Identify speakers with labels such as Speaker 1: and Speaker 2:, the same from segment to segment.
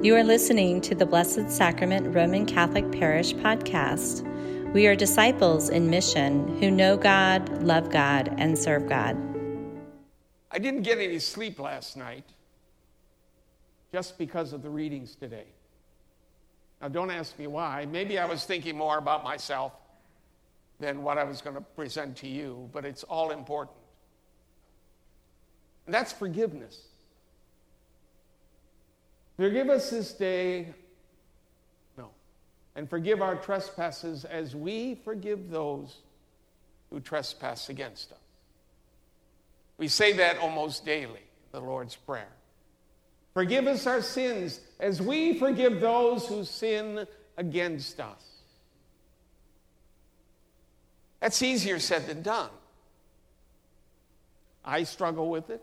Speaker 1: You are listening to the Blessed Sacrament Roman Catholic Parish podcast. We are disciples in mission who know God, love God, and serve God.
Speaker 2: I didn't get any sleep last night just because of the readings today. Now, don't ask me why. Maybe I was thinking more about myself than what I was going to present to you, but it's all important. And that's forgiveness. Forgive us this day, no, and forgive our trespasses as we forgive those who trespass against us. We say that almost daily, the Lord's Prayer. Forgive us our sins as we forgive those who sin against us. That's easier said than done. I struggle with it.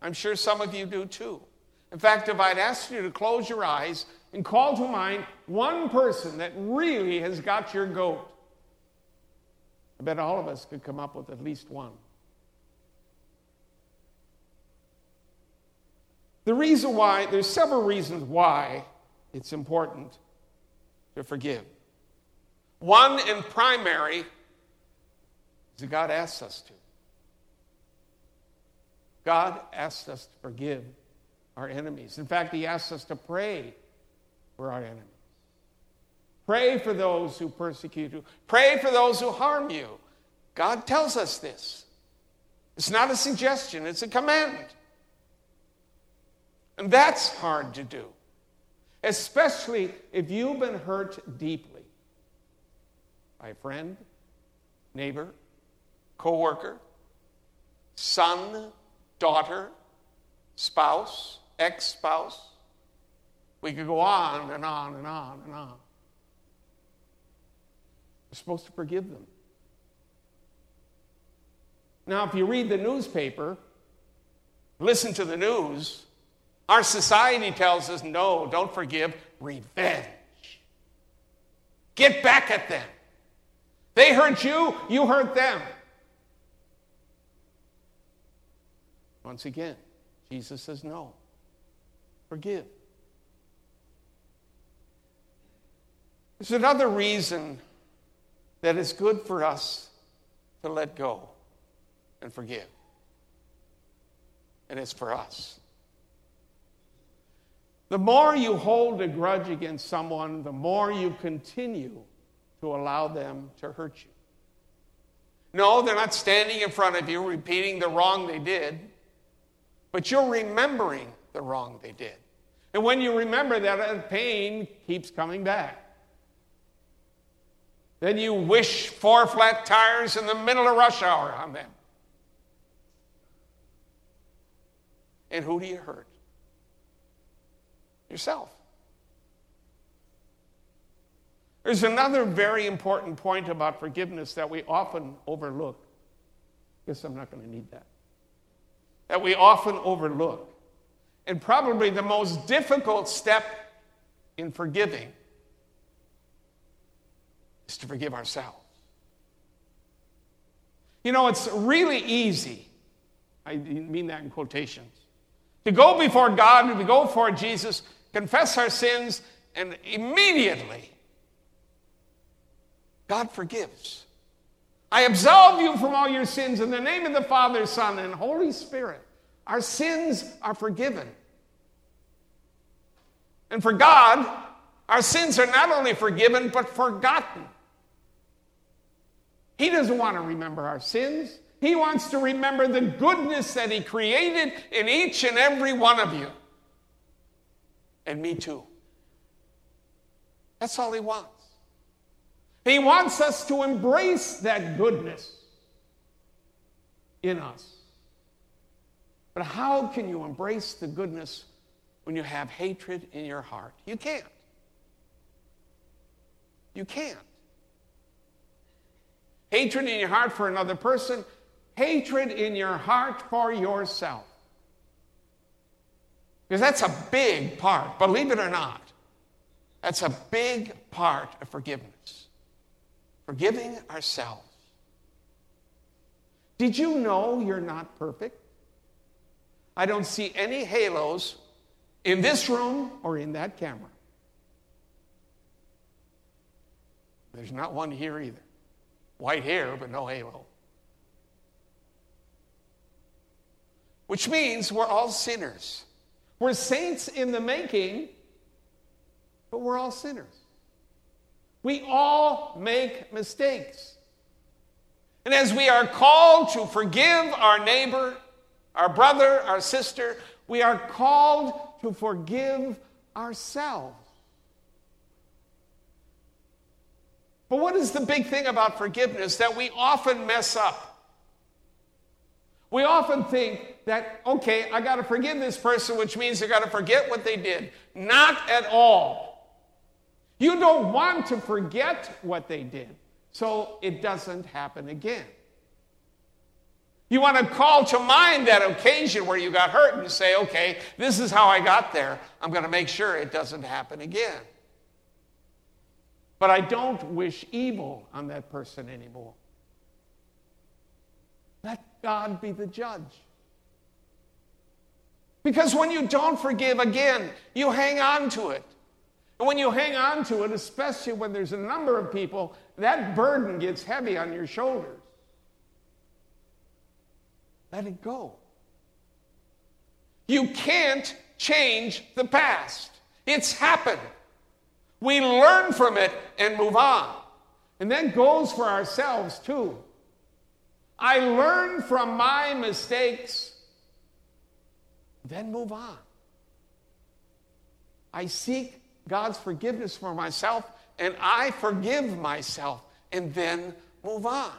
Speaker 2: I'm sure some of you do too. In fact, if I'd asked you to close your eyes and call to mind one person that really has got your goat, I bet all of us could come up with at least one. The reason why, there's several reasons why it's important to forgive. One and primary is that God asks us to. God asks us to forgive our enemies. In fact, He asks us to pray for our enemies. Pray for those who persecute you. Pray for those who harm you. God tells us this. It's not a suggestion, it's a commandment. And that's hard to do, especially if you've been hurt deeply by a friend, neighbor, coworker, son, daughter, spouse, ex spouse. We could go on and on and on and on. We're supposed to forgive them. Now, if you read the newspaper, listen to the news, our society tells us no, don't forgive, revenge. Get back at them. They hurt you, you hurt them. Once again, Jesus says no. Forgive. There's another reason that it's good for us to let go and forgive. And it's for us. The more you hold a grudge against someone, the more you continue to allow them to hurt you. No, they're not standing in front of you repeating the wrong they did, but you're remembering the wrong they did. And when you remember that, that pain keeps coming back. Then you wish four flat tires in the middle of rush hour on them. And who do you hurt? Yourself. There's another very important point about forgiveness that we often overlook. Guess I'm not going to need that. That we often overlook. And probably the most difficult step in forgiving is to forgive ourselves. You know, it's really easy, I mean that in quotations, to go before God and to go before Jesus confess our sins, and immediately God forgives. I absolve you from all your sins in the name of the Father, Son, and Holy Spirit. Our sins are forgiven. And for God, our sins are not only forgiven, but forgotten. He doesn't want to remember our sins. He wants to remember the goodness that He created in each and every one of you and me too. That's all he wants. He wants us to embrace that goodness in us. But how can you embrace the goodness when you have hatred in your heart? You can't. You can't. Hatred in your heart for another person, hatred in your heart for yourself. Because that's a big part, believe it or not. That's a big part of forgiveness. Forgiving ourselves. Did you know you're not perfect? I don't see any halos in this room or in that camera. There's not one here either. White hair, but no halo. Which means we're all sinners. We're saints in the making, but we're all sinners. We all make mistakes. And as we are called to forgive our neighbor, our brother, our sister, we are called to forgive ourselves. But what is the big thing about forgiveness? That we often mess up. We often think that, okay, I got to forgive this person, which means I got to forget what they did. Not at all. You don't want to forget what they did, so it doesn't happen again. You want to call to mind that occasion where you got hurt and say, okay, this is how I got there. I'm going to make sure it doesn't happen again. But I don't wish evil on that person anymore. Let God be the judge. Because when you don't forgive again, you hang on to it. And when you hang on to it, especially when there's a number of people, that burden gets heavy on your shoulders. Let it go. You can't change the past, it's happened. We learn from it and move on. And that goes for ourselves too. I learn from my mistakes, then move on. I seek God's forgiveness for myself, and I forgive myself, and then move on.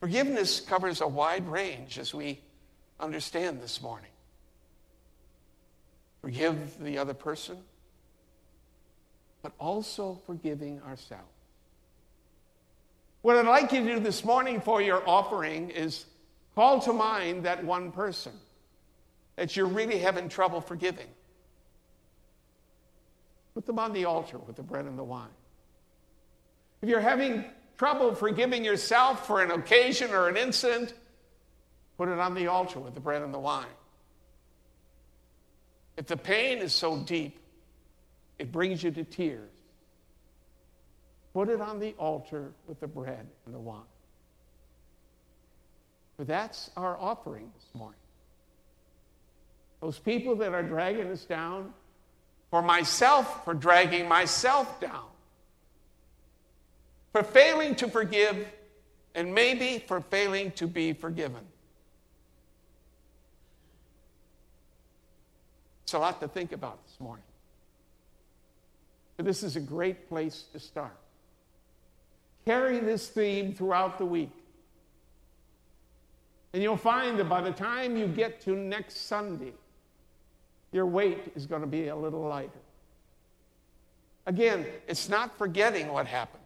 Speaker 2: Forgiveness covers a wide range as we understand this morning. Forgive the other person, but also forgiving ourselves. What I'd like you to do this morning for your offering is call to mind that one person that you're really having trouble forgiving. Put them on the altar with the bread and the wine. If you're having trouble forgiving yourself for an occasion or an incident, put it on the altar with the bread and the wine. If the pain is so deep, it brings you to tears. Put it on the altar with the bread and the wine. For that's our offering this morning. Those people that are dragging us down, for myself, for dragging myself down, for failing to forgive, and maybe for failing to be forgiven. It's a lot to think about this morning. But this is a great place to start. Carry this theme throughout the week. And you'll find that by the time you get to next Sunday, your weight is going to be a little lighter. Again, it's not forgetting what happened,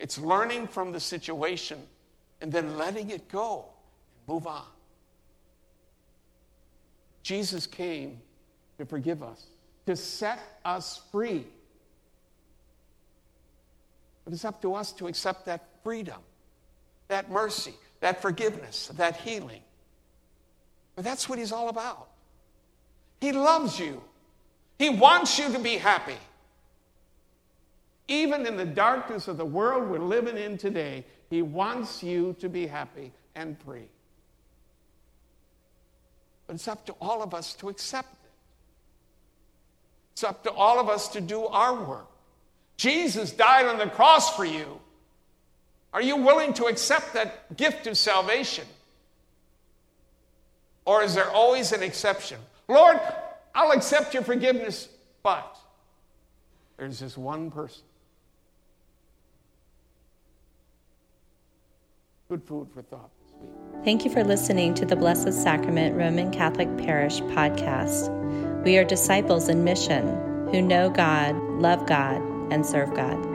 Speaker 2: it's learning from the situation and then letting it go and move on. Jesus came to forgive us, to set us free. But it's up to us to accept that freedom, that mercy, that forgiveness, that healing. But that's what he's all about. He loves you. He wants you to be happy. Even in the darkness of the world we're living in today, he wants you to be happy and free. But it's up to all of us to accept it. It's up to all of us to do our work. Jesus died on the cross for you. Are you willing to accept that gift of salvation? Or is there always an exception? Lord, I'll accept your forgiveness, but there's this one person. Good food for thought.
Speaker 1: Thank you for listening to the Blessed Sacrament Roman Catholic Parish podcast. We are disciples in mission who know God, love God, and serve God.